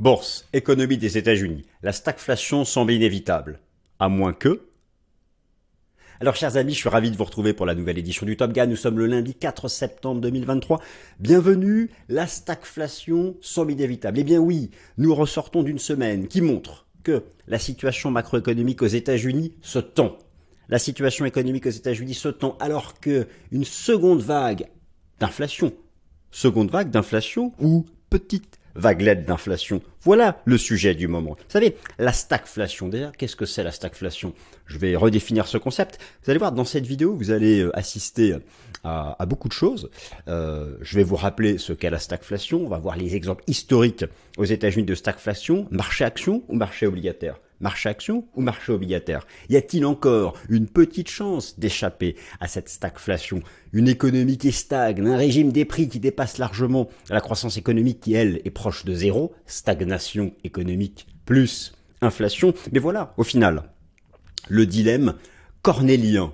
Bourse, économie des États-Unis. La stagflation semble inévitable. À moins que... Alors chers amis, je suis ravi de vous retrouver pour la nouvelle édition du Top Gun. Nous sommes le lundi 4 septembre 2023. Bienvenue, la stagflation semble inévitable. Eh bien oui, nous ressortons d'une semaine qui montre que la situation macroéconomique aux États-Unis se tend. La situation économique aux États-Unis se tend alors que une seconde vague d'inflation, seconde vague d'inflation ou petite vaguelette d'inflation. Voilà le sujet du moment. Vous savez, la stagflation, d'ailleurs, qu'est-ce que c'est la stagflation? Je vais redéfinir ce concept. Vous allez voir, dans cette vidéo, vous allez euh, assister à, beaucoup de choses. Euh, je vais vous rappeler ce qu'est la stagflation. On va voir les exemples historiques aux États-Unis de stagflation, marché action ou marché obligataire? Marché action ou marché obligataire? Y a-t-il encore une petite chance d'échapper à cette stagflation? Une économie qui stagne, un régime des prix qui dépasse largement la croissance économique qui, elle, est proche de zéro, stagnation économique plus inflation. Mais voilà, au final, le dilemme cornélien.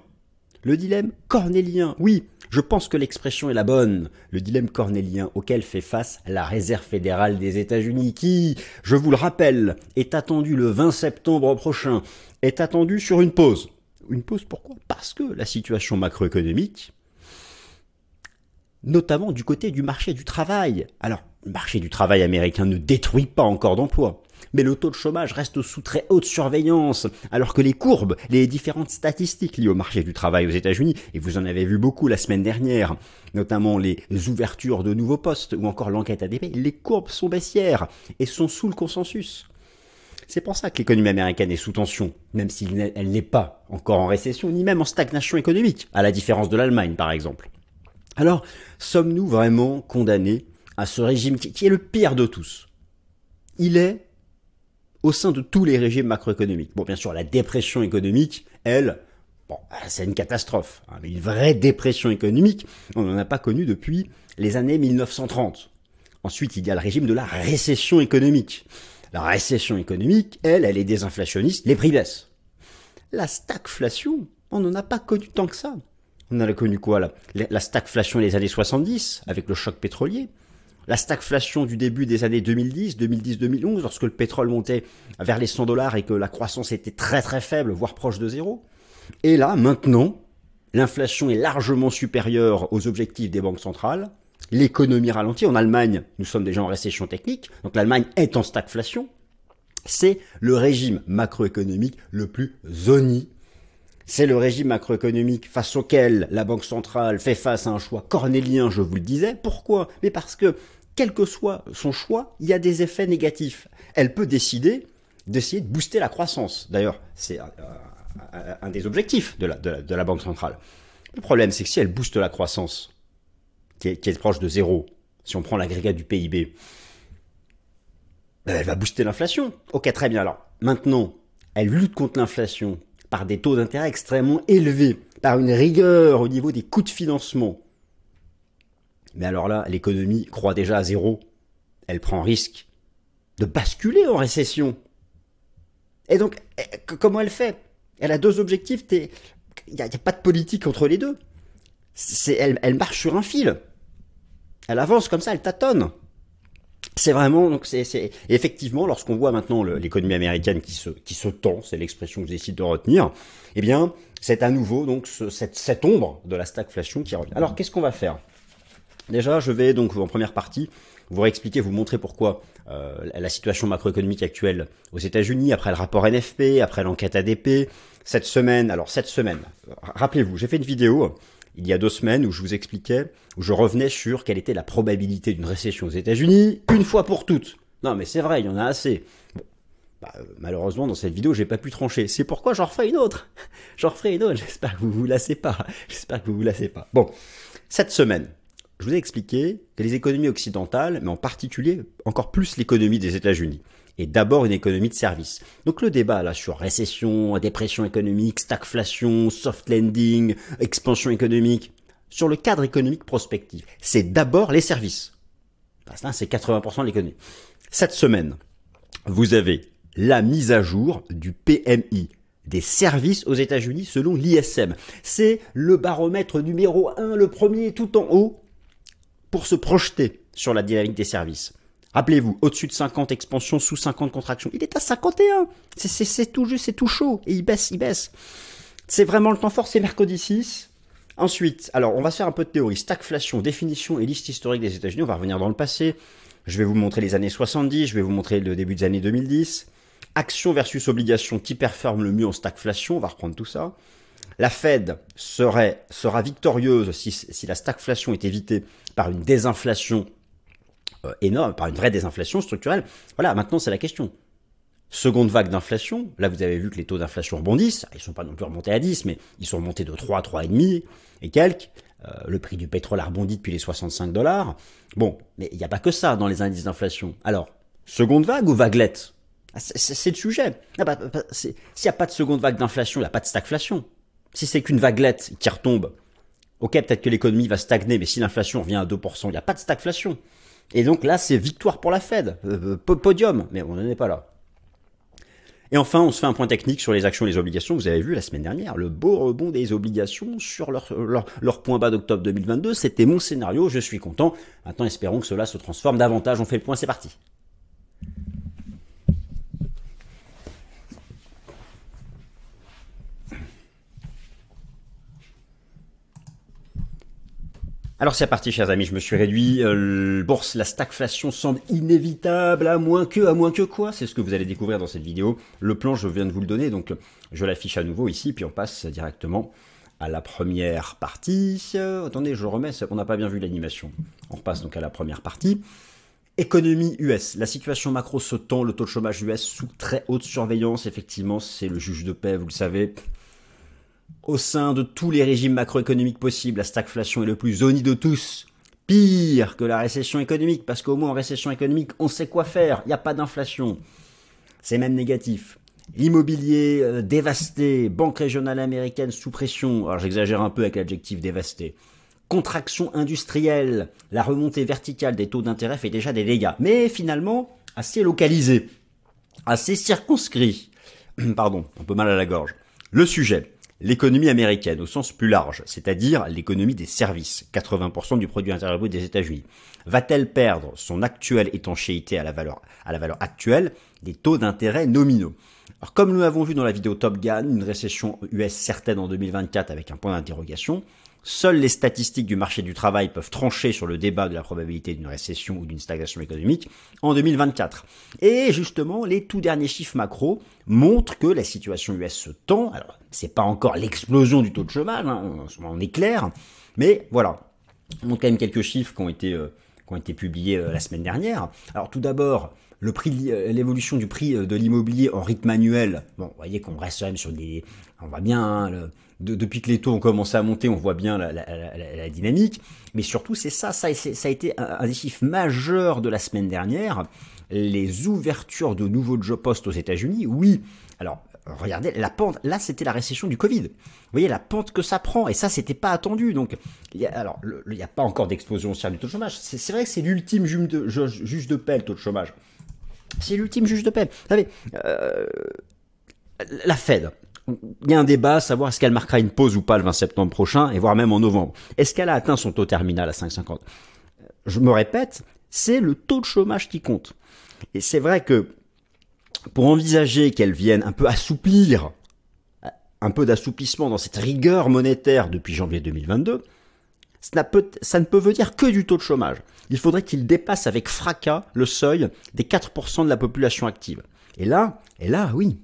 Le dilemme cornélien, oui, je pense que l'expression est la bonne, le dilemme cornélien auquel fait face la Réserve fédérale des États-Unis qui, je vous le rappelle, est attendu le 20 septembre prochain, est attendu sur une pause. Une pause pourquoi? Parce que la situation macroéconomique, notamment du côté du marché du travail. Alors, le marché du travail américain ne détruit pas encore d'emplois mais le taux de chômage reste sous très haute surveillance, alors que les courbes, les différentes statistiques liées au marché du travail aux États-Unis, et vous en avez vu beaucoup la semaine dernière, notamment les ouvertures de nouveaux postes ou encore l'enquête ADP, les courbes sont baissières et sont sous le consensus. C'est pour ça que l'économie américaine est sous tension, même si elle n'est pas encore en récession, ni même en stagnation économique, à la différence de l'Allemagne par exemple. Alors, sommes-nous vraiment condamnés à ce régime qui est le pire de tous? Il est au sein de tous les régimes macroéconomiques. Bon, bien sûr, la dépression économique, elle, c'est une catastrophe. Hein, mais une vraie dépression économique, on n'en a pas connu depuis les années 1930. Ensuite, il y a le régime de la récession économique. La récession économique, elle, elle est désinflationniste, les prix baissent. La stagflation, on n'en a pas connu tant que ça. On en a connu quoi là? La stagflation des années 70, avec le choc pétrolier la stagflation du début des années 2010, 2010-2011, lorsque le pétrole montait vers les 100 dollars et que la croissance était très très faible, voire proche de zéro. Et là, maintenant, l'inflation est largement supérieure aux objectifs des banques centrales. L'économie ralentit. En Allemagne, nous sommes déjà en récession technique, donc l'Allemagne est en stagflation. C'est le régime macroéconomique le plus zoni c'est le régime macroéconomique face auquel la Banque centrale fait face à un choix cornélien, je vous le disais. Pourquoi? Mais parce que, quel que soit son choix, il y a des effets négatifs. Elle peut décider d'essayer de booster la croissance. D'ailleurs, c'est un, des objectifs de la, Banque centrale. Le problème, c'est que si elle booste la croissance, qui est, proche de zéro, si on prend l'agrégat du PIB, ben, elle va booster l'inflation. Ok, très bien. Alors, maintenant, elle lutte contre l'inflation par des taux d'intérêt extrêmement élevés, par une rigueur au niveau des coûts de financement. Mais alors là, l'économie croît déjà à zéro. Elle prend risque de basculer en récession. Et donc, eh, comment elle fait? Elle a deux objectifs. Il n'y a, pas de politique entre les deux. Elle, elle marche sur un fil. Elle avance comme ça, elle tâtonne. C'est vraiment donc c'est effectivement lorsqu'on voit maintenant l'économie américaine qui se qui se tend, c'est l'expression que j'essaie de retenir. Eh bien, c'est à nouveau donc cette, cette ombre de la stagflation qui revient. Alors, qu'est-ce qu'on va faire? Déjà, je vais donc en première partie vous réexpliquer, vous montrer pourquoi euh, la situation macroéconomique actuelle aux États-Unis, après le rapport NFP, après l'enquête ADP, cette semaine. Alors cette semaine, rappelez-vous, j'ai fait une vidéo il y a deux semaines où je vous expliquais, où je revenais sur quelle était la probabilité d'une récession aux États-Unis, une fois pour toutes. Non, mais c'est vrai, il y en a assez. Bah, euh, malheureusement, dans cette vidéo, j'ai pas pu trancher. C'est pourquoi j'en referai une autre. J'en referai une autre. J'espère que vous vous lassez pas. J'espère que vous vous lassez pas. Bon, cette semaine, je vous ai expliqué que les économies occidentales, mais en particulier encore plus l'économie des États-Unis, est d'abord une économie de service. Donc le débat là sur récession, dépression économique, stagflation, soft landing, expansion économique, sur le cadre économique prospectif, c'est d'abord les services. Parce que là, c'est 80% de l'économie. Cette semaine, vous avez la mise à jour du PMI des services aux États-Unis selon l'ISM. C'est le baromètre numéro un, le premier tout en haut, pour se projeter sur la dynamique des services. Rappelez-vous, au-dessus de 50 expansion, sous 50 contraction. Il est à 51. C'est tout juste, c'est tout chaud. Et il baisse, il baisse. C'est vraiment le temps fort, c'est mercredi 6. Ensuite, alors on va faire un peu de théorie. Stagflation, définition et liste historique des États-Unis. On va revenir dans le passé. Je vais vous montrer les années 70, je vais vous montrer le début des années 2010. Action versus obligation, qui performe le mieux en stagflation On va reprendre tout ça. La Fed serait, sera victorieuse si, si la stagflation est évitée par une désinflation énorme, par une vraie désinflation structurelle. Voilà, maintenant c'est la question. Seconde vague d'inflation, là vous avez vu que les taux d'inflation rebondissent, ils sont pas non plus remontés à 10, mais ils sont remontés de 3 à 3,5 et quelques. Euh, le prix du pétrole a rebondi depuis les 65 dollars. Bon, mais il n'y a pas que ça dans les indices d'inflation. Alors, seconde vague ou vaguelette? Ah, C'est le sujet. Ah bah, bah, s'il n'y a pas de seconde vague d'inflation, il n'y a pas de stagflation. Si c'est qu'une vaguelette qui retombe, ok, peut-être que l'économie va stagner, mais si l'inflation revient à 2%, il n'y a pas de stagflation. Et donc là, c'est victoire pour la Fed, euh, euh, podium, mais on n'en est pas là. Et enfin, on se fait un point technique sur les actions et les obligations. Vous avez vu la semaine dernière, le beau rebond des obligations sur leur, leur, leur point bas d'octobre 2022. C'était mon scénario, je suis content. Maintenant, espérons que cela se transforme davantage. On fait le point, c'est parti. Alors c'est parti, chers amis, je me suis réduit. Euh, bourse, la stagflation semble inévitable, à moins que, à moins que quoi? C'est ce que vous allez découvrir dans cette vidéo. Le plan, je viens de vous le donner, donc je l'affiche à nouveau ici, puis on passe directement à la première partie. Euh, attendez, je remets, on n'a pas bien vu l'animation. On repasse donc à la première partie. Économie US. La situation macro se tend, le taux de chômage US sous très haute surveillance. Effectivement, c'est le juge de paix, vous le savez au sein de tous les régimes macroéconomiques possibles, la stagflation est le plus zoni de tous. Pire que la récession économique, parce qu'au moins en récession économique, on sait quoi faire, il n'y a pas d'inflation. C'est même négatif. L'immobilier euh, dévasté, banque régionale américaine sous pression, alors j'exagère un peu avec l'adjectif dévasté. Contraction industrielle, la remontée verticale des taux d'intérêt fait déjà des dégâts, mais finalement assez localisé, assez circonscrit. Pardon, un peu mal à la gorge. Le sujet, l'économie américaine au sens plus large, c'est-à-dire l'économie des services, 80% du produit intérieur brut des États-Unis, va-t-elle perdre son actuelle étanchéité à la valeur, actuelle? Des taux d'intérêt nominaux. Alors, comme nous l'avons vu dans la vidéo Top Gun, une récession US certaine en 2024 avec un point d'interrogation, Seules les statistiques du marché du travail peuvent trancher sur le débat de la probabilité d'une récession ou d'une stagnation économique en 2024. Et justement, les tout derniers chiffres macro montrent que la situation US se tend. Alors, c'est pas encore l'explosion du taux de chômage, hein, on est clair, mais voilà. On montre quand même quelques chiffres qui ont été, euh, publiés euh, la semaine dernière. Alors, tout d'abord, le prix, euh, l'évolution du prix de l'immobilier en rythme annuel. Bon, vous voyez qu'on reste quand même sur des, on voit bien, hein, le, depuis que les taux ont commencé à monter, on voit bien la, dynamique. Mais surtout, c'est ça, ça, ça a été un, des chiffres majeurs de la semaine dernière. Les ouvertures de nouveaux job postes aux États-Unis, oui. Alors, regardez, la pente, là, c'était la récession du Covid. Vous voyez la pente que ça prend, et ça, c'était pas attendu. Donc, il y a, alors, il n'y a pas encore d'explosion haussière du taux de chômage. C'est vrai que c'est l'ultime juge de, juge de paix, le taux de chômage. C'est l'ultime juge de paix. Vous savez, euh, la Fed, il y a un débat à savoir est-ce qu'elle marquera une pause ou pas le 20 septembre prochain, et voire même en novembre. Est-ce qu'elle a atteint son taux terminal à 5,50 Je me répète, c'est le taux de chômage qui compte. Et c'est vrai que pour envisager qu'elle vienne un peu assouplir, un peu d'assouplissement dans cette rigueur monétaire depuis janvier 2022, ça, ne peut venir que du taux de chômage. Il faudrait qu'il dépasse avec fracas le seuil des 4% de la population active. Et là, et là, oui,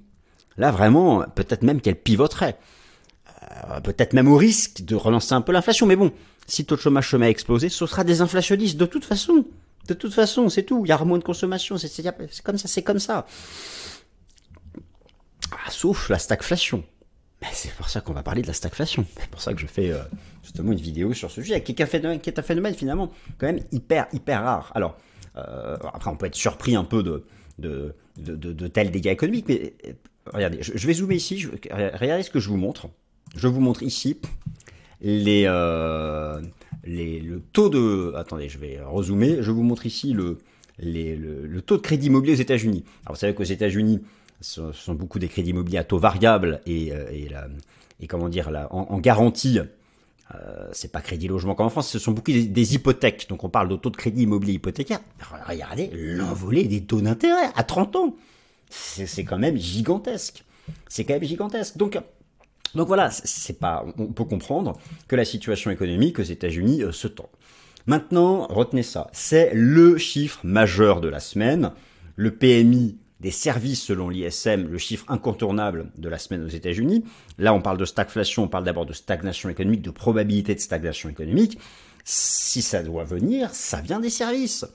Là, vraiment, peut-être même qu'elle pivoterait. Euh, peut-être même au risque de relancer un peu l'inflation. Mais bon, si le taux de chômage se met à exploser, ce sera des inflationnistes de toute façon. De toute façon, c'est tout. Il y aura moins de consommation. C'est comme ça, c'est comme ça. Ah, sauf la stagflation. C'est pour ça qu'on va parler de la stagflation. C'est pour ça que je fais euh, justement une vidéo sur ce sujet, qui est, un phénomène, qui est phénomène finalement quand même hyper, hyper rare. Alors, euh, après, on peut être surpris un peu de, de, de, tels dégâts économiques, mais regardez, je, vais zoomer ici, regardez ce que je vous montre. Je vous montre ici les, euh, les, le taux de... Attendez, je vais rezoomer. Je vous montre ici le, les, le, taux de crédit immobilier aux États-Unis. Alors vous savez qu'aux États-Unis, ce sont beaucoup des crédits immobiliers à taux variable et, euh, et, comment dire, la, en, garantie euh, c'est pas crédit logement comme en France, ce sont beaucoup des, hypothèques. Donc on parle de taux de crédit immobilier hypothécaire. Regardez l'envolée des taux d'intérêt à 30 ans. C'est quand même gigantesque. C'est quand même gigantesque. Donc, donc voilà, c'est pas, on peut comprendre que la situation économique aux États-Unis euh, se tend. Maintenant, retenez ça, c'est le chiffre majeur de la semaine. Le PMI des services selon l'ISM, le chiffre incontournable de la semaine aux États-Unis. Là, on parle de stagflation, on parle d'abord de stagnation économique, de probabilité de stagnation économique. Si ça doit venir, ça vient des services.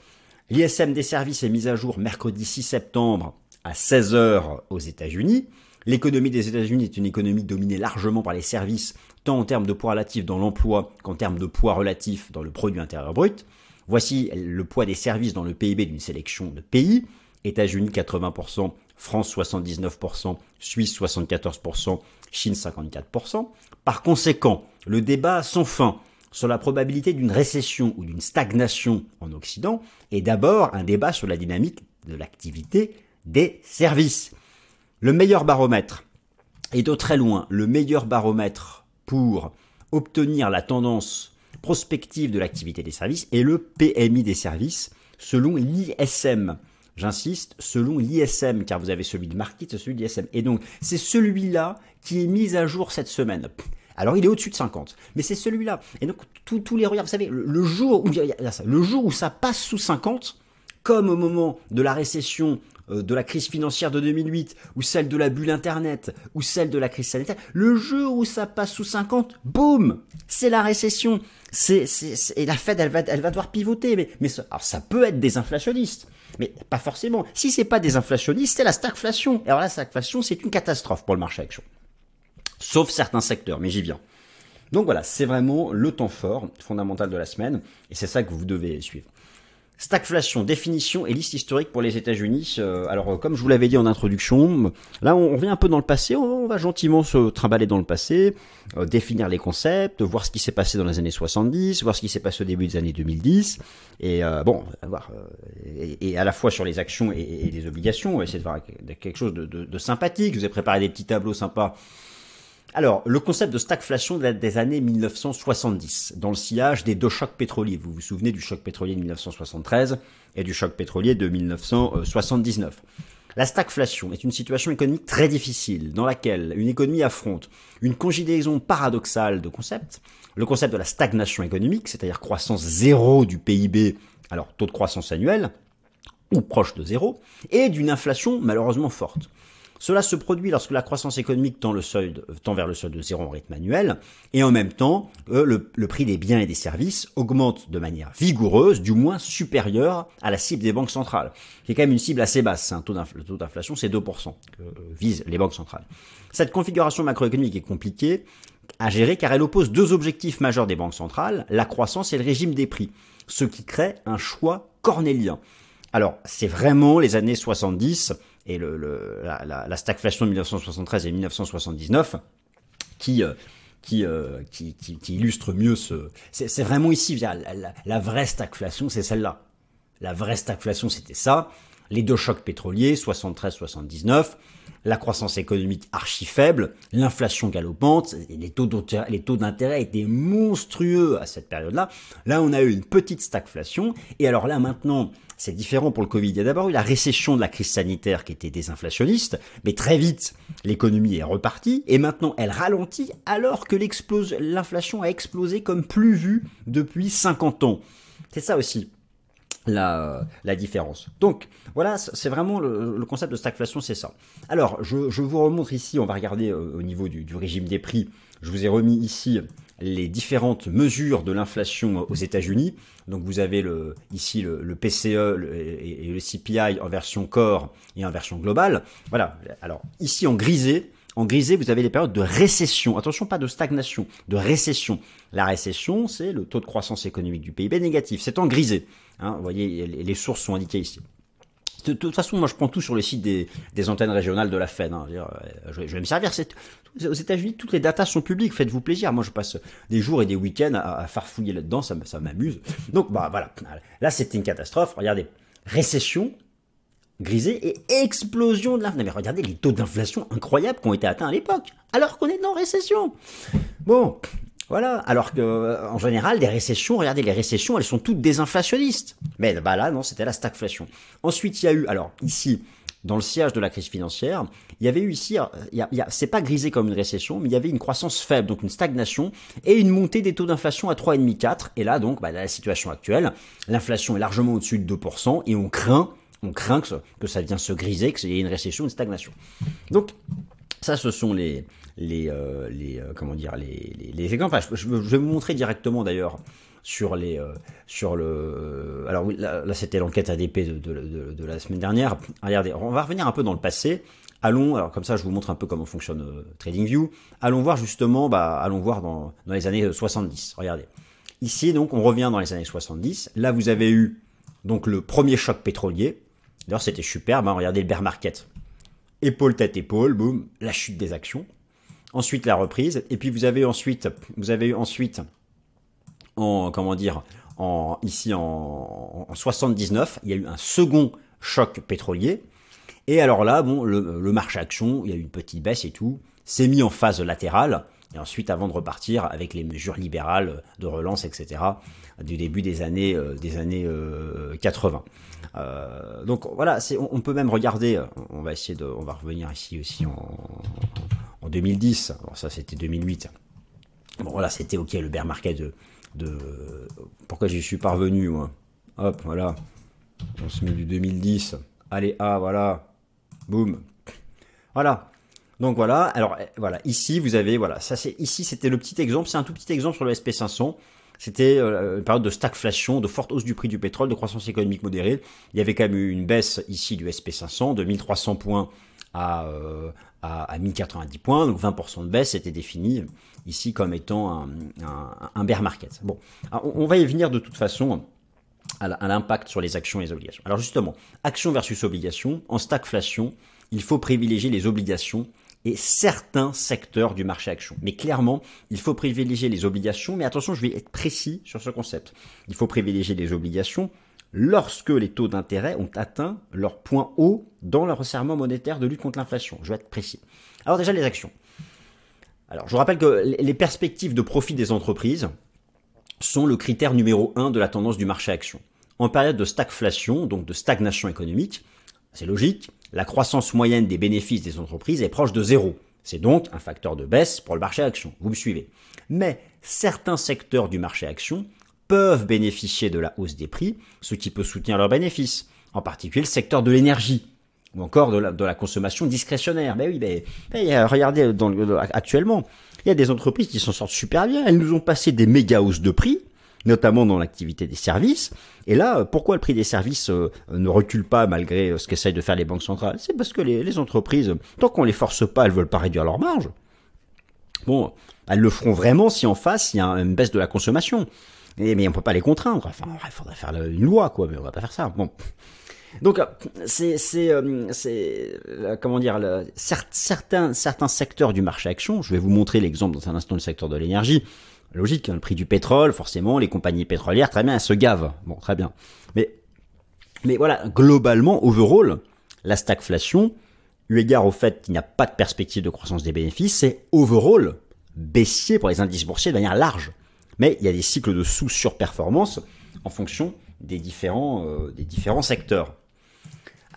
L'ISM des services est mis à jour mercredi 6 septembre à 16h aux États-Unis. L'économie des États-Unis est une économie dominée largement par les services, tant en termes de poids relatif dans l'emploi qu'en termes de poids relatif dans le produit intérieur brut. Voici le poids des services dans le PIB d'une sélection de pays. États-Unis 80%, France 79%, Suisse 74%, Chine 54%. Par conséquent, le débat sans fin sur la probabilité d'une récession ou d'une stagnation en Occident est d'abord un débat sur la dynamique de l'activité des services. Le meilleur baromètre, et de très loin le meilleur baromètre pour obtenir la tendance prospective de l'activité des services est le PMI des services selon l'ISM. J'insiste, selon l'ISM, car vous avez celui de Market et celui de l'ISM. Et donc, c'est celui-là qui est mis à jour cette semaine. Alors, il est au-dessus de 50, mais c'est celui-là. Et donc, tous les regards, vous savez, le, jour où, ça passe sous 50, comme au moment de la récession de la crise financière de 2008, ou celle de la bulle Internet, ou celle de la crise sanitaire, le jour où ça passe sous 50, boum, c'est la récession. C'est, et la Fed, elle va, elle va devoir pivoter. Mais, mais alors ça peut être des inflationnistes. Mais pas forcément. Si c'est pas des inflationnistes, c'est la stagflation. Alors la stagflation, c'est une catastrophe pour le marché action. Sauf certains secteurs, mais j'y viens. Donc voilà, c'est vraiment le temps fort fondamental de la semaine, et c'est ça que vous devez suivre. Stagflation, définition et liste historique pour les États-Unis. Euh, alors, euh, comme je vous l'avais dit en introduction, là, on, revient un peu dans le passé. On, va gentiment se trimballer dans le passé, euh, définir les concepts, voir ce qui s'est passé dans les années 70, voir ce qui s'est passé au début des années 2010. Et bon, voir et, à la fois sur les actions et, les obligations, on va essayer de voir quelque chose de, de sympathique. Je vous ai préparé des petits tableaux sympas alors, le concept de stagflation date des années 1970, dans le sillage des deux chocs pétroliers. Vous vous souvenez du choc pétrolier de 1973 et du choc pétrolier de 1979. La stagflation est une situation économique très difficile dans laquelle une économie affronte une conjugaison paradoxale de concepts, le concept de la stagnation économique, c'est-à-dire croissance zéro du PIB, alors taux de croissance annuel, ou proche de zéro, et d'une inflation malheureusement forte. Cela se produit lorsque la croissance économique tend, vers le seuil de zéro en rythme annuel, et en même temps, euh, le, prix des biens et des services augmente de manière vigoureuse, du moins supérieure à la cible des banques centrales, qui est quand même une cible assez basse. Taux le taux d'inflation, c'est 2% que euh, visent les banques centrales. Cette configuration macroéconomique est compliquée à gérer car elle oppose deux objectifs majeurs des banques centrales, la croissance et le régime des prix, ce qui crée un choix cornélien. Alors, c'est vraiment les années 70 et le, la, stagflation de 1973 et 1979 qui, euh, euh, qui, qui, qui, illustre mieux ce... C'est vraiment ici, la, la vraie stagflation, c'est celle-là. La vraie stagflation, c'était ça. Les deux chocs pétroliers, 73-79, la croissance économique archi faible, l'inflation galopante, les taux d'intérêt étaient monstrueux à cette période-là. Là, on a eu une petite stagflation. Et alors là, maintenant, c'est différent pour le Covid. Il y a d'abord eu la récession de la crise sanitaire qui était désinflationniste, mais très vite, l'économie est repartie et maintenant elle ralentit alors que l'inflation a explosé comme plus vu depuis 50 ans. C'est ça aussi la, la différence. Donc voilà, c'est vraiment le, concept de stagflation, c'est ça. Alors je, je, vous remontre ici, on va regarder euh, au niveau du, du régime des prix. Je vous ai remis ici les différentes mesures de l'inflation aux États-Unis. Donc vous avez le, ici le, PCE et, le CPI en version core et en version globale. Voilà. Alors ici en grisé, en grisé, vous avez les périodes de récession. Attention, pas de stagnation, de récession. La récession, c'est le taux de croissance économique du PIB négatif. C'est en grisé. Hein, vous voyez, les sources sont indiquées ici de, toute façon, moi, je prends tout sur le site des, antennes régionales de la Fed. Hein. Euh, je, vais me servir. Aux États-Unis, toutes les datas sont publiques. Faites-vous plaisir. Moi, je passe des jours et des week-ends à, farfouiller là-dedans. Ça, ça m'amuse. Donc, bah voilà. Là, c'était une catastrophe. Regardez, récession, grisée et explosion de l'inflation. Mais regardez les taux d'inflation incroyables qui ont été atteints à l'époque, alors qu'on est dans récession. Bon, Voilà, alors que euh, en général, les récessions, regardez, les récessions, elles sont toutes désinflationnistes. Mais bah là, non, c'était la stagflation. Ensuite, il y a eu, alors ici, dans le siège de la crise financière, il y avait eu ici, c'est pas grisé comme une récession, mais il y avait une croissance faible, donc une stagnation, et une montée des taux d'inflation à 3,5-4. Et là, donc, bah, la situation actuelle, l'inflation est largement au-dessus de 2%, et on craint, on craint que, que ça vienne se griser, qu'il y ait une récession, une stagnation. Donc, ça, ce sont les, les, euh, les euh, comment dire, les, les, exemples. je, vais vous montrer directement d'ailleurs sur les, euh, sur le. alors là, c'était l'enquête ADP de, de, de, la semaine dernière. Regardez, on va revenir un peu dans le passé. Allons, alors comme ça, je vous montre un peu comment fonctionne TradingView. Allons voir justement, bah, allons voir dans, dans les années 70. Regardez. Ici, donc, on revient dans les années 70. Là, vous avez eu donc le premier choc pétrolier. D'ailleurs, c'était superbe. Hein, regardez le bear market épaule tête épaule, boum, la chute des actions. Ensuite la reprise et puis vous avez ensuite vous avez ensuite en comment dire en ici en, 79, il y a eu un second choc pétrolier. Et alors là bon le, marché action, il y a eu une petite baisse et tout, s'est mis en phase latérale et ensuite avant de repartir avec les mesures libérales de relance etc du début des années euh, des années 80. Euh, euh, donc voilà, on, peut même regarder, on va essayer de, on va revenir ici aussi en, 2010, alors ça c'était 2008. Bon voilà, c'était ok le bear market de, de pourquoi j'y suis parvenu moi? Hop, voilà, on se met du 2010, allez, ah voilà, boum, voilà. Donc voilà, alors eh, voilà, ici vous avez, voilà, ça c'est, ici c'était le petit exemple, c'est un tout petit exemple sur le SP500. C'était euh, une période de stagflation, de forte hausse du prix du pétrole, de croissance économique modérée. Il y avait quand même eu une baisse ici du SP500 de 1300 points à, euh, à, 1090 points, donc 20% de baisse était défini ici comme étant un, bear market. Bon, on va y venir de toute façon à l'impact sur les actions et les obligations. Alors justement, actions versus obligations, en stagflation, il faut privilégier les obligations et certains secteurs du marché action. Mais clairement, il faut privilégier les obligations, mais attention, je vais être précis sur ce concept. Il faut privilégier les obligations lorsque les taux d'intérêt ont atteint leur point haut dans le resserrement monétaire de lutte contre l'inflation. Je vais être précis. Alors déjà les actions. Alors je vous rappelle que les perspectives de profit des entreprises sont le critère numéro un de la tendance du marché action. En période de stagflation, donc de stagnation économique, c'est logique, la croissance moyenne des bénéfices des entreprises est proche de zéro. C'est donc un facteur de baisse pour le marché action. Vous me suivez. Mais certains secteurs du marché action peuvent bénéficier de la hausse des prix, ce qui peut soutenir leurs bénéfices. En particulier le secteur de l'énergie ou encore de la, consommation discrétionnaire. Mais oui, mais, regardez dans actuellement, il y a des entreprises qui s'en sortent super bien. Elles nous ont passé des méga hausses de prix notamment dans l'activité des services. Et là, pourquoi le prix des services euh, ne recule pas malgré euh, ce qu'essayent de faire les banques centrales? C'est parce que les, entreprises, tant qu'on les force pas, elles veulent pas réduire leur marge. Bon, elles le feront vraiment si en face il y a une baisse de la consommation. Mais on peut pas les contraindre. Enfin, il faudrait faire une loi, quoi, mais on va pas faire ça. Bon. Donc c'est c'est c'est comment dire certains certains secteurs du marché action. Je vais vous montrer l'exemple dans un instant du secteur de l'énergie. Logique, hein, le prix du pétrole, forcément, les compagnies pétrolières, très bien, elles se gavent. Bon, très bien. Mais, mais voilà, globalement, overall, la stagflation, eu égard au fait qu'il n'y a pas de perspective de croissance des bénéfices, c'est overall baissier pour les indices boursiers de manière large. Mais il y a des cycles de sous-surperformance en fonction des différents, euh, des différents secteurs.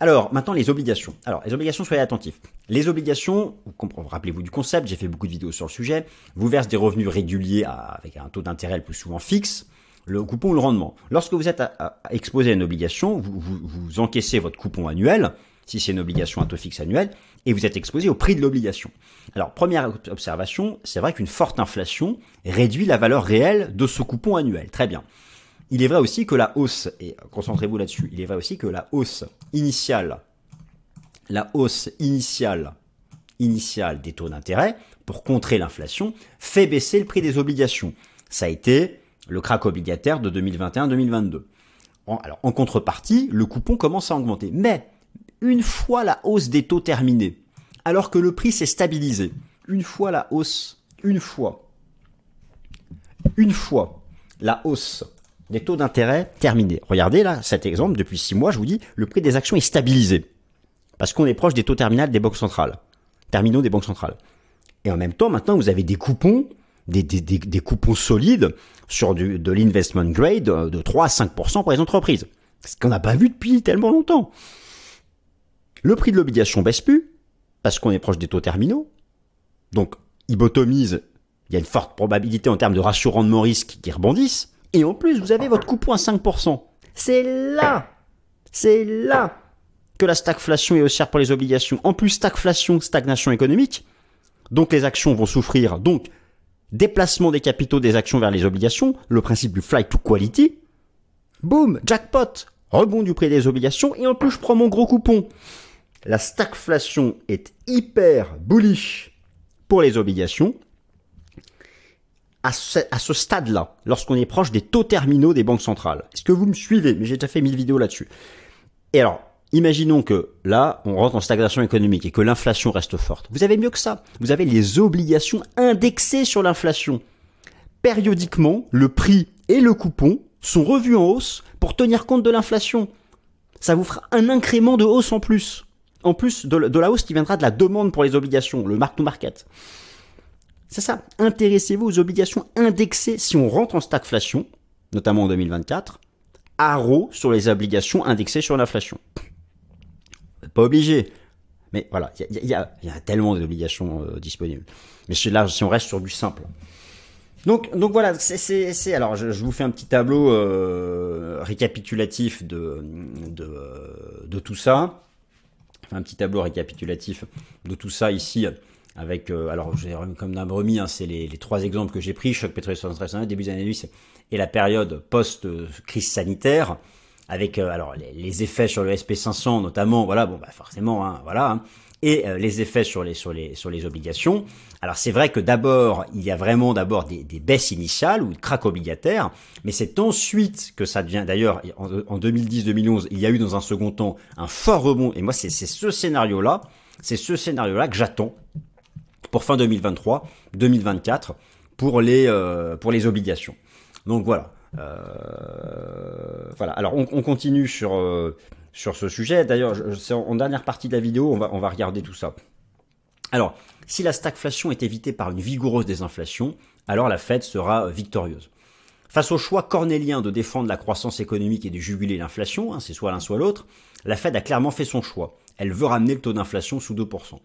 Alors, maintenant, les obligations. Alors, les obligations, soyez attentifs. Les obligations, rappelez-vous du concept, j'ai fait beaucoup de vidéos sur le sujet, vous versent des revenus réguliers avec un taux d'intérêt le plus souvent fixe, le coupon ou le rendement. Lorsque vous êtes exposé à une obligation, vous, vous, encaissez votre coupon annuel, si c'est une obligation à taux fixe annuel, et vous êtes exposé au prix de l'obligation. Alors, première observation, c'est vrai qu'une forte inflation réduit la valeur réelle de ce coupon annuel. Très bien. Il est vrai aussi que la hausse, et concentrez-vous là-dessus, il est vrai aussi que la hausse initiale, la hausse initiale, initiale des taux d'intérêt, pour contrer l'inflation, fait baisser le prix des obligations. Ça a été le crack obligataire de 2021-2022. Alors, en contrepartie, le coupon commence à augmenter. Mais, une fois la hausse des taux terminée, alors que le prix s'est stabilisé, une fois la hausse, une fois, une fois la hausse des taux d'intérêt terminés. Regardez là, cet exemple, depuis six mois, je vous dis, le prix des actions est stabilisé. Parce qu'on est proche des taux terminaux des banques centrales. Terminaux des banques centrales. Et en même temps, maintenant, vous avez des coupons des, coupons solides sur de l'investment grade de 3 à 5% pour les entreprises. Ce qu'on n'a pas vu depuis tellement longtemps. Le prix de l'obligation baisse plus, parce qu'on est proche des taux terminaux. Donc, il botomise, il y a une forte probabilité en termes de ratio rendement-risque qui rebondissent. Et en plus, vous avez votre coupon à 5%. C'est là, c'est là que la stagflation est haussière pour les obligations. En plus, stagflation, stagnation économique. Donc les actions vont souffrir. Donc, déplacement des capitaux des actions vers les obligations, le principe du flight to quality. Boom, jackpot, rebond du prix des obligations et en plus je prends mon gros coupon. La stagflation est hyper bullish pour les obligations à ce, stade-là, lorsqu'on est proche des taux terminaux des banques centrales. Est-ce que vous me suivez? Mais j'ai déjà fait mille vidéos là-dessus. Et alors, imaginons que là, on rentre en stagnation économique et que l'inflation reste forte. Vous avez mieux que ça. Vous avez les obligations indexées sur l'inflation. Périodiquement, le prix et le coupon sont revus en hausse pour tenir compte de l'inflation. Ça vous fera un incrément de hausse en plus. En plus de, la hausse qui viendra de la demande pour les obligations, le mark-to-market. C'est ça. Intéressez-vous aux obligations indexées si on rentre en stagflation, notamment en 2024. Haro sur les obligations indexées sur l'inflation. Pas obligé. Mais voilà, il y, a, tellement d'obligations euh, disponibles. Mais là, si on reste sur du simple. Donc, voilà, c'est, alors je, vous fais un petit tableau euh, récapitulatif de, tout ça. Un petit tableau récapitulatif de tout ça ici avec, euh, alors j'ai comme d'un remis, hein, c'est les, trois exemples que j'ai pris, choc pétrolier 73 début des années 2010 et la période post-crise sanitaire, avec euh, alors les, effets sur le SP500 notamment, voilà, bon bah forcément, hein, voilà, hein, et euh, les effets sur les sur les sur les obligations. Alors c'est vrai que d'abord il y a vraiment d'abord des, des, baisses initiales ou de craques obligataires, mais c'est ensuite que ça devient. D'ailleurs en, en 2010-2011 il y a eu dans un second temps un fort rebond et moi c'est ce scénario là, c'est ce scénario là que j'attends pour fin 2023, 2024 pour les euh, pour les obligations. Donc voilà. Euh, voilà. Alors on, on continue sur euh, sur ce sujet. D'ailleurs, c'est en, dernière partie de la vidéo, on va on va regarder tout ça. Alors, si la stagflation est évitée par une vigoureuse désinflation, alors la Fed sera victorieuse. Face au choix cornélien de défendre la croissance économique et de juguler l'inflation, hein, c'est soit l'un soit l'autre, la Fed a clairement fait son choix. Elle veut ramener le taux d'inflation sous 2%.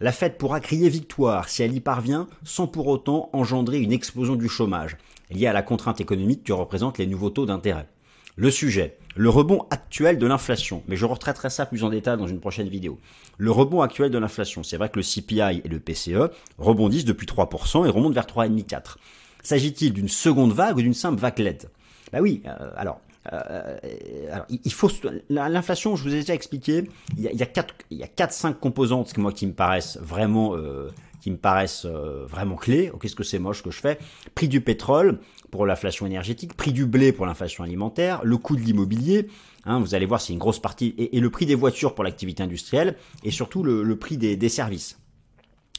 La Fed pourra crier victoire si elle y parvient sans pour autant engendrer une explosion du chômage, liée à la contrainte économique que représentent les nouveaux taux d'intérêt. Le sujet, le rebond actuel de l'inflation, mais je retraiterai ça plus en détail dans une prochaine vidéo. Le rebond actuel de l'inflation, c'est vrai que le CPI et le PCE rebondissent depuis 3% et remontent vers 3,5-4. S'agit-il d'une seconde vague ou d'une simple vaguelette Bah oui, euh, alors euh, alors, il faut l'inflation. Je vous ai déjà expliqué. Il y a, il y a quatre, il y a quatre, cinq composantes moi qui me paraissent vraiment, euh, qui me paraissent euh, vraiment clés. Qu'est-ce que c'est moche que je fais Prix du pétrole pour l'inflation énergétique, prix du blé pour l'inflation alimentaire, le coût de l'immobilier. Hein, vous allez voir, c'est une grosse partie et, le prix des voitures pour l'activité industrielle et surtout le, prix des services.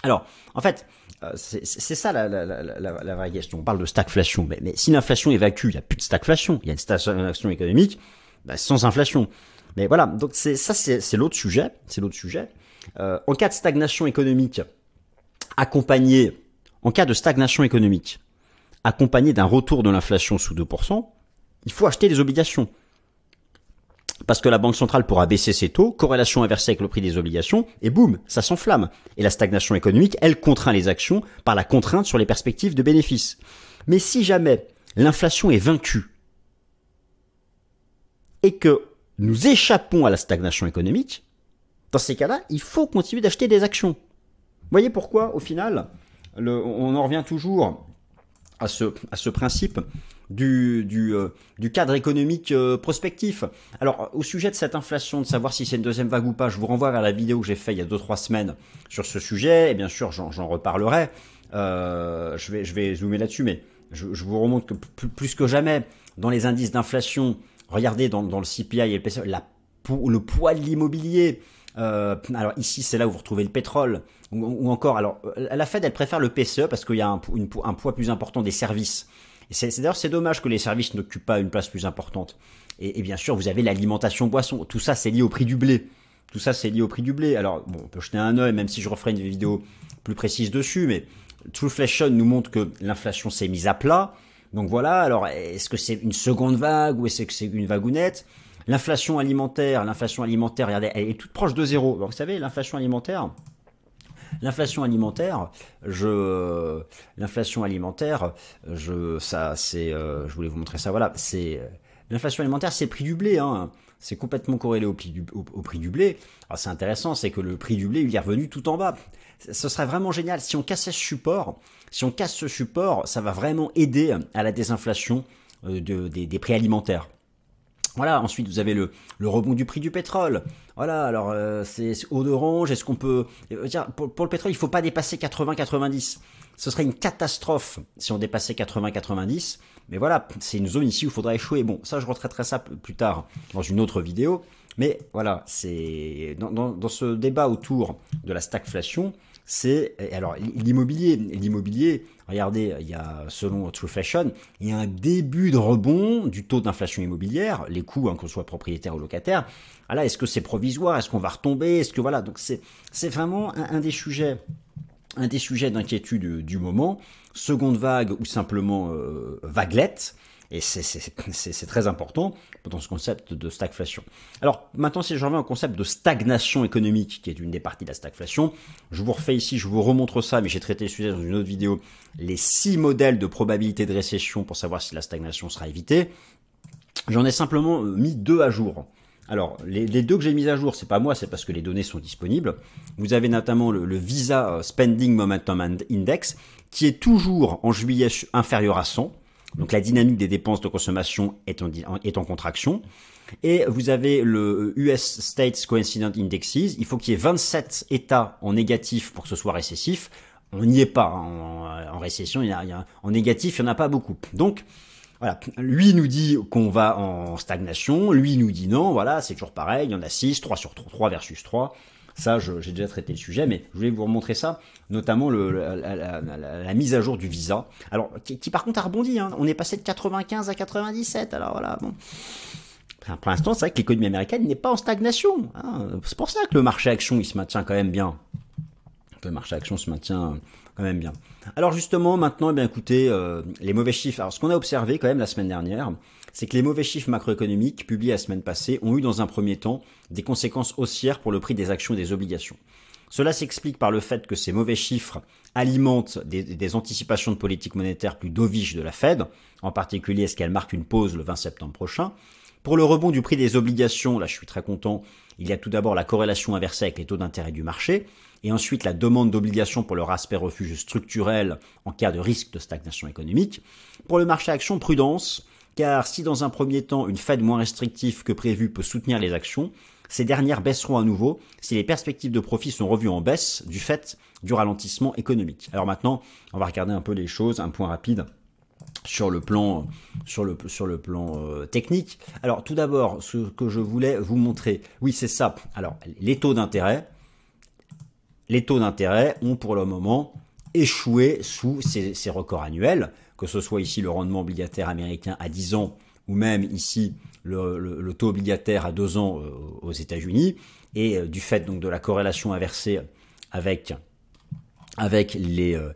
Alors, en fait, euh, c'est ça la, la, vraie question. On parle de stagflation, mais, mais si l'inflation évacue, il n'y a plus de stagflation. Il y a une stagnation économique bah, sans inflation. Mais voilà, donc c'est ça, c'est l'autre sujet. C'est l'autre sujet. Euh, en cas de stagnation économique, accompagné, en cas de stagnation économique, accompagné d'un retour de l'inflation sous 2%, il faut acheter des obligations parce que la Banque centrale pourra baisser ses taux, corrélation inversée avec le prix des obligations, et boum, ça s'enflamme. Et la stagnation économique, elle contraint les actions par la contrainte sur les perspectives de bénéfices. Mais si jamais l'inflation est vaincue, et que nous échappons à la stagnation économique, dans ces cas-là, il faut continuer d'acheter des actions. Vous voyez pourquoi, au final, on en revient toujours à ce, à ce principe du, du, euh, du cadre économique euh, prospectif. Alors, au sujet de cette inflation, de savoir si c'est une deuxième vague ou pas, je vous renvoie vers la vidéo que j'ai faite il y a 2-3 semaines sur ce sujet, et bien sûr, j'en reparlerai. Euh, je, vais, je vais zoomer là-dessus, mais je, je, vous remonte que plus, que jamais, dans les indices d'inflation, regardez dans, dans, le CPI et le la, le poids de l'immobilier, euh, alors ici, c'est là où vous retrouvez le pétrole, ou, encore, alors la Fed, elle préfère le PCE parce qu'il y a un, poids plus important des services. C'est d'ailleurs c'est dommage que les services n'occupent pas une place plus importante. Et, et bien sûr, vous avez l'alimentation boisson. Tout ça, c'est lié au prix du blé. Tout ça, c'est lié au prix du blé. Alors, bon, on peut jeter un œil, même si je referai une vidéo plus précise dessus, mais Trueflation nous montre que l'inflation s'est mise à plat. Donc voilà, alors est-ce que c'est une seconde vague ou est-ce que c'est une vagounette? L'inflation alimentaire, regardez, elle est toute proche de zéro. vous savez, l'inflation alimentaire, L'inflation alimentaire, je, l'inflation alimentaire, je, ça, c'est, euh, je voulais vous montrer ça. Voilà, c'est l'inflation alimentaire, c'est le prix du blé. Hein. C'est complètement corrélé au prix du, au, prix du blé. Alors c'est intéressant, c'est que le prix du blé, il est revenu tout en bas. Ce serait vraiment génial si on cassait ce support. Si on casse ce support, ça va vraiment aider à la désinflation euh, de, des prix alimentaires. Voilà, ensuite vous avez le, rebond du prix du pétrole. Voilà, alors euh, c'est eau d'orange, est-ce qu'on peut... Euh, pour, pour, le pétrole, il faut pas dépasser 80-90. Ce serait une catastrophe si on dépassait 80-90. Mais voilà, c'est une zone ici où il faudra échouer. Bon, ça je retraiterai ça plus tard dans une autre vidéo. Mais voilà, c'est dans, dans, ce débat autour de la stagflation, c'est alors l'immobilier, l'immobilier. Regardez, il y a selon True Fashion, il y a un début de rebond du taux d'inflation immobilière, les coûts, hein, qu'on soit propriétaire ou locataire. Ah est-ce que c'est provisoire? Est-ce qu'on va retomber? Est-ce que voilà Donc c'est c'est vraiment un, des sujets un des sujets d'inquiétude du moment, seconde vague ou simplement euh, vaguelette. Et c'est très important dans ce concept de stagflation. Alors maintenant, si je reviens au concept de stagnation économique, qui est une des parties de la stagflation, je vous refais ici, je vous remontre ça, mais j'ai traité le sujet dans une autre vidéo, les six modèles de probabilité de récession pour savoir si la stagnation sera évitée. J'en ai simplement euh, mis deux à jour. Alors, les, deux que j'ai mis à jour, c'est pas moi, c'est parce que les données sont disponibles. Vous avez notamment le, le, Visa euh, Spending Momentum Index, qui est toujours en juillet inférieur à 100. Donc la dynamique des dépenses de consommation est en, est en contraction. Et vous avez le US States Coincident Indexes. Il faut qu'il y ait 27 États en négatif pour que ce soit récessif. On n'y est pas en, en récession. Il y a, en négatif, il n'y en a pas beaucoup. Donc voilà, lui nous dit qu'on va en stagnation, lui nous dit non, voilà, c'est toujours pareil, il y en a 6, 3 sur 3, 3 versus 3. Ça, j'ai déjà traité le sujet, mais je voulais vous remontrer ça, notamment la, mise à jour du visa. Alors, qui, par contre a rebondi, hein. on est passé de 95 à 97, alors voilà, bon. pour l'instant, c'est vrai que l'économie américaine n'est pas en stagnation. Hein. C'est pour ça que le marché action, il se maintient quand même bien. Le marché action se maintient quand même bien. Alors justement, maintenant, eh bien écoutez, euh, les mauvais chiffres. Alors ce qu'on a observé quand même la semaine dernière, c'est que les mauvais chiffres macroéconomiques publiés la semaine passée ont eu dans un premier temps des conséquences haussières pour le prix des actions et des obligations. Cela s'explique par le fait que ces mauvais chiffres alimentent des, anticipations de politique monétaire plus dovish de la Fed, en particulier est-ce qu'elle marque une pause le 20 septembre prochain? Pour le rebond du prix des obligations, là je suis très content, il y a tout d'abord la corrélation inversée avec les taux d'intérêt du marché, et ensuite la demande d'obligations pour leur aspect refuge structurel en cas de risque de stagnation économique. Pour le marché action, prudence, car si dans un premier temps une Fed moins restrictive que prévu peut soutenir les actions, ces dernières baisseront à nouveau si les perspectives de profit sont revues en baisse du fait du ralentissement économique. Alors maintenant, on va regarder un peu les choses, un point rapide sur le plan euh, technique. Alors tout d'abord, ce que je voulais vous montrer, oui, c'est ça. Alors les taux d'intérêt les taux d'intérêt ont pour le moment échoué sous ces, records annuels que ce soit ici le rendement obligataire américain à 10 ans ou même ici le, taux obligataire à 2 ans euh, aux États-Unis, et euh, du fait donc de la corrélation inversée avec avec les, euh,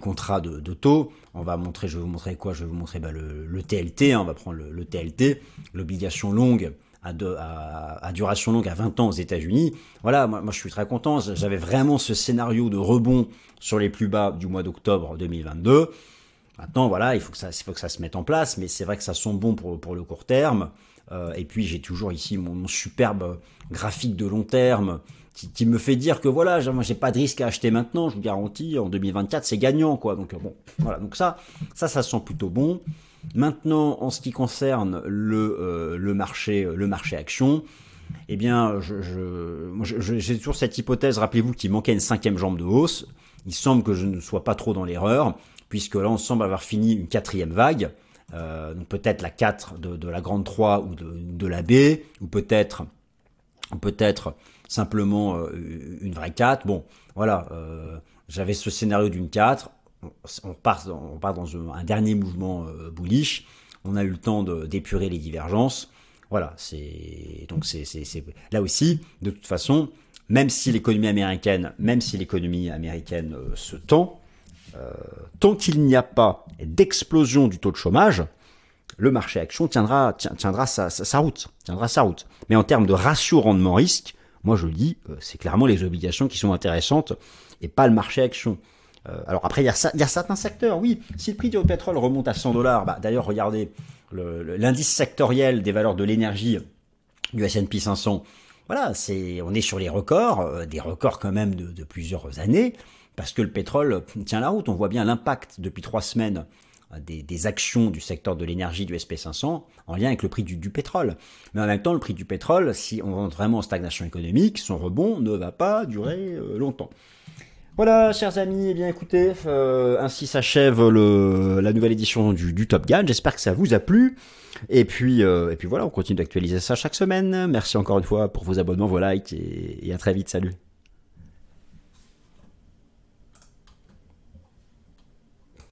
contrats de, taux. Je vais vous montrer quoi? Je vais vous montrer bah, le, TLT. Hein, on va prendre le, TLT, l'obligation longue à, à, duration longue à 20 ans aux États-Unis. Voilà, moi, je suis très content. J'avais vraiment ce scénario de rebond sur les plus bas du mois d'octobre 2022. Maintenant, voilà, il faut que ça, il faut que ça se mette en place, mais c'est vrai que ça sent bon pour, le court terme. Euh, et puis j'ai toujours ici mon, superbe graphique de long terme qui, qui, me fait dire que voilà, moi j'ai pas de risque à acheter maintenant, je vous garantis, en 2024 c'est gagnant quoi. Donc bon, voilà, donc ça, ça, ça sent plutôt bon. Maintenant, en ce qui concerne le, euh, le marché, le marché action, eh bien, j'ai toujours cette hypothèse. Rappelez-vous qu'il manquait une cinquième jambe de hausse. Il semble que je ne sois pas trop dans l'erreur puisque là on semble avoir fini une quatrième vague, euh, donc peut-être la 4 de, la grande 3 ou de, la B, ou peut-être peut-être simplement euh, une vraie 4. Bon, voilà, euh, j'avais ce scénario d'une 4, on part, on part dans un, dernier mouvement bullish, on a eu le temps d'épurer les divergences. Voilà, c'est donc là aussi, de toute façon, même si l'économie américaine, même si l'économie américaine se tend, tant qu'il n'y a pas d'explosion du taux de chômage, le marché action tiendra, sa, route, tiendra sa route. Mais en termes de ratio rendement risque, moi je le dis, c'est clairement les obligations qui sont intéressantes et pas le marché action. Alors après, il y, a, certains secteurs, oui. Si le prix du pétrole remonte à 100 dollars, bah, d'ailleurs, regardez l'indice sectoriel des valeurs de l'énergie du S&P 500. Voilà, c'est, on est sur les records, des records quand même de, plusieurs années parce que le pétrole tient la route. On voit bien l'impact depuis trois semaines euh, des, actions du secteur de l'énergie du SP500 en lien avec le prix du, pétrole. Mais en même temps, le prix du pétrole, si on rentre vraiment en stagnation économique, son rebond ne va pas durer euh, longtemps. Voilà, chers amis, eh bien écoutez, euh, ainsi s'achève la nouvelle édition du, Top Gun. J'espère que ça vous a plu. Et puis, et puis voilà, on continue d'actualiser ça chaque semaine. Merci encore une fois pour vos abonnements, vos likes et à très vite. Salut.